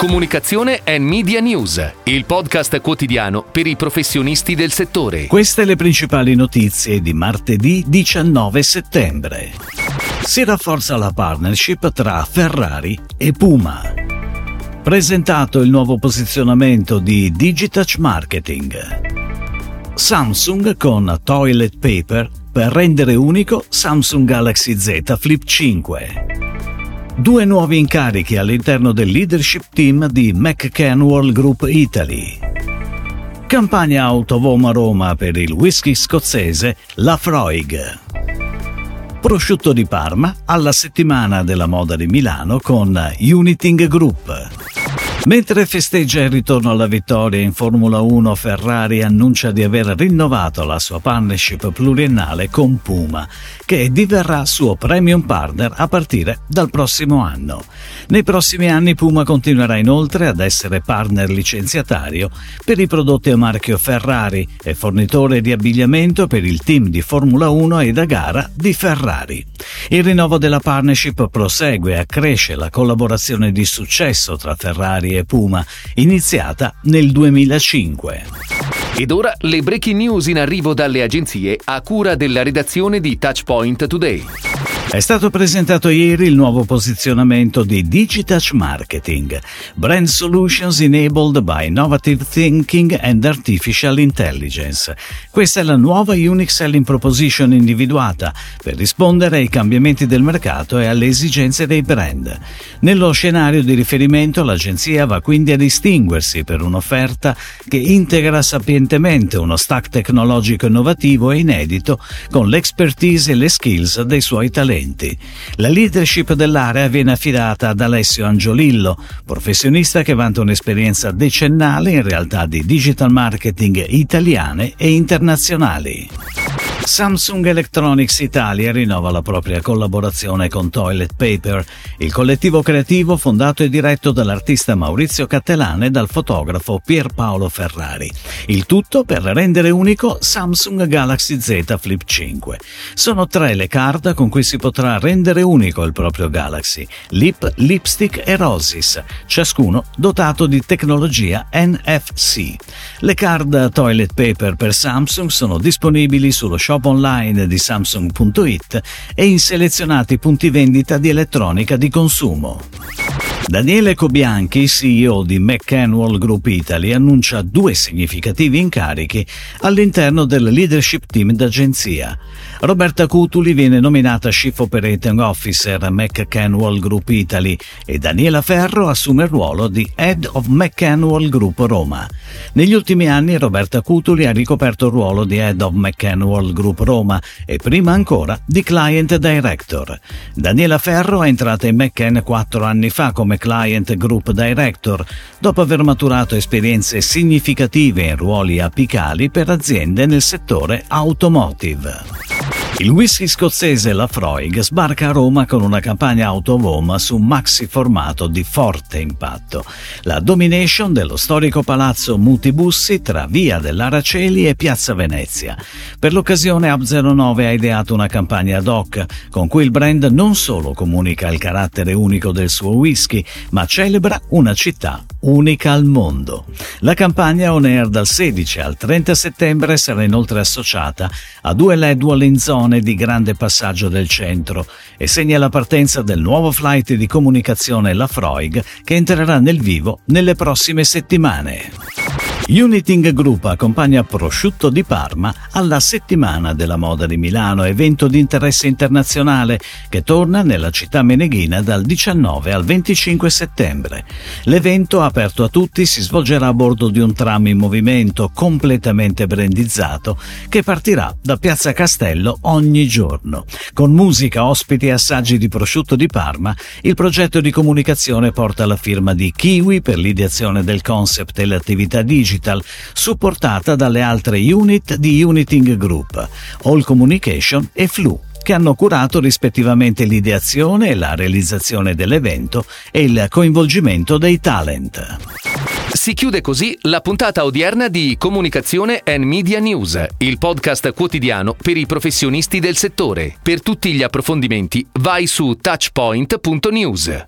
Comunicazione e Media News, il podcast quotidiano per i professionisti del settore. Queste le principali notizie di martedì 19 settembre. Si rafforza la partnership tra Ferrari e Puma. Presentato il nuovo posizionamento di Digitouch Marketing. Samsung con Toilet Paper per rendere unico Samsung Galaxy Z Flip 5 due nuovi incarichi all'interno del leadership team di McCanwall Group Italy. Campagna Autovoma Roma per il whisky scozzese La Froig. Prosciutto di Parma alla settimana della moda di Milano con Uniting Group. Mentre festeggia il ritorno alla vittoria in Formula 1, Ferrari annuncia di aver rinnovato la sua partnership pluriennale con Puma, che diverrà suo premium partner a partire dal prossimo anno. Nei prossimi anni Puma continuerà inoltre ad essere partner licenziatario per i prodotti a marchio Ferrari e fornitore di abbigliamento per il team di Formula 1 e da gara di Ferrari. Il rinnovo della partnership prosegue e accresce la collaborazione di successo tra Ferrari e Puma, iniziata nel 2005. Ed ora le breaking news in arrivo dalle agenzie a cura della redazione di Touchpoint Today. È stato presentato ieri il nuovo posizionamento di Digitouch Marketing, Brand Solutions Enabled by Innovative Thinking and Artificial Intelligence. Questa è la nuova Unique Selling Proposition individuata per rispondere ai cambiamenti del mercato e alle esigenze dei brand. Nello scenario di riferimento l'agenzia va quindi a distinguersi per un'offerta che integra sapientemente uno stack tecnologico innovativo e inedito con l'expertise e le skills dei suoi talenti talenti. La leadership dell'area viene affidata ad Alessio Angiolillo, professionista che vanta un'esperienza decennale in realtà di digital marketing italiane e internazionali. Samsung Electronics Italia rinnova la propria collaborazione con Toilet Paper, il collettivo creativo fondato e diretto dall'artista Maurizio Cattelane e dal fotografo Pierpaolo Ferrari. Il tutto per rendere unico Samsung Galaxy Z Flip 5. Sono tre le card con cui si potrà rendere unico il proprio Galaxy, Lip, Lipstick e Roses, ciascuno dotato di tecnologia NFC. Le card Toilet Paper per Samsung sono disponibili sullo shop shop online di Samsung.it e in selezionati punti vendita di elettronica di consumo. Daniele Cobianchi, CEO di McCanwall Group Italy, annuncia due significativi incarichi all'interno del leadership team d'agenzia. Roberta Cutuli viene nominata Chief Operating Officer McCanwall Group Italy e Daniela Ferro assume il ruolo di Head of McCanwall Group Roma. Negli ultimi anni Roberta Cutuli ha ricoperto il ruolo di Head of McCanwall Group Roma e prima ancora di Client Director. Daniela Ferro è entrata in McCann quattro anni fa come Client Group Director, dopo aver maturato esperienze significative in ruoli apicali per aziende nel settore automotive. Il whisky scozzese Lafroig sbarca a Roma con una campagna autovom su maxi formato di forte impatto. La domination dello storico palazzo Mutibussi tra Via dell'Araceli e Piazza Venezia. Per l'occasione Ab09 ha ideato una campagna ad hoc con cui il brand non solo comunica il carattere unico del suo whisky, ma celebra una città unica al mondo. La campagna on air dal 16 al 30 settembre sarà inoltre associata a due LED wall in zone di grande passaggio del centro e segna la partenza del nuovo flight di comunicazione La Froig che entrerà nel vivo nelle prossime settimane. Uniting Group accompagna Prosciutto di Parma alla settimana della moda di Milano, evento di interesse internazionale che torna nella città meneghina dal 19 al 25 settembre. L'evento, aperto a tutti, si svolgerà a bordo di un tram in movimento completamente brandizzato che partirà da Piazza Castello ogni giorno. Con musica, ospiti e assaggi di prosciutto di Parma, il progetto di comunicazione porta la firma di Kiwi per l'ideazione del concept e le attività digital Digital, supportata dalle altre unit di Uniting Group, All Communication e Flu che hanno curato rispettivamente l'ideazione e la realizzazione dell'evento e il coinvolgimento dei talent. Si chiude così la puntata odierna di Comunicazione and Media News, il podcast quotidiano per i professionisti del settore. Per tutti gli approfondimenti vai su touchpoint.news.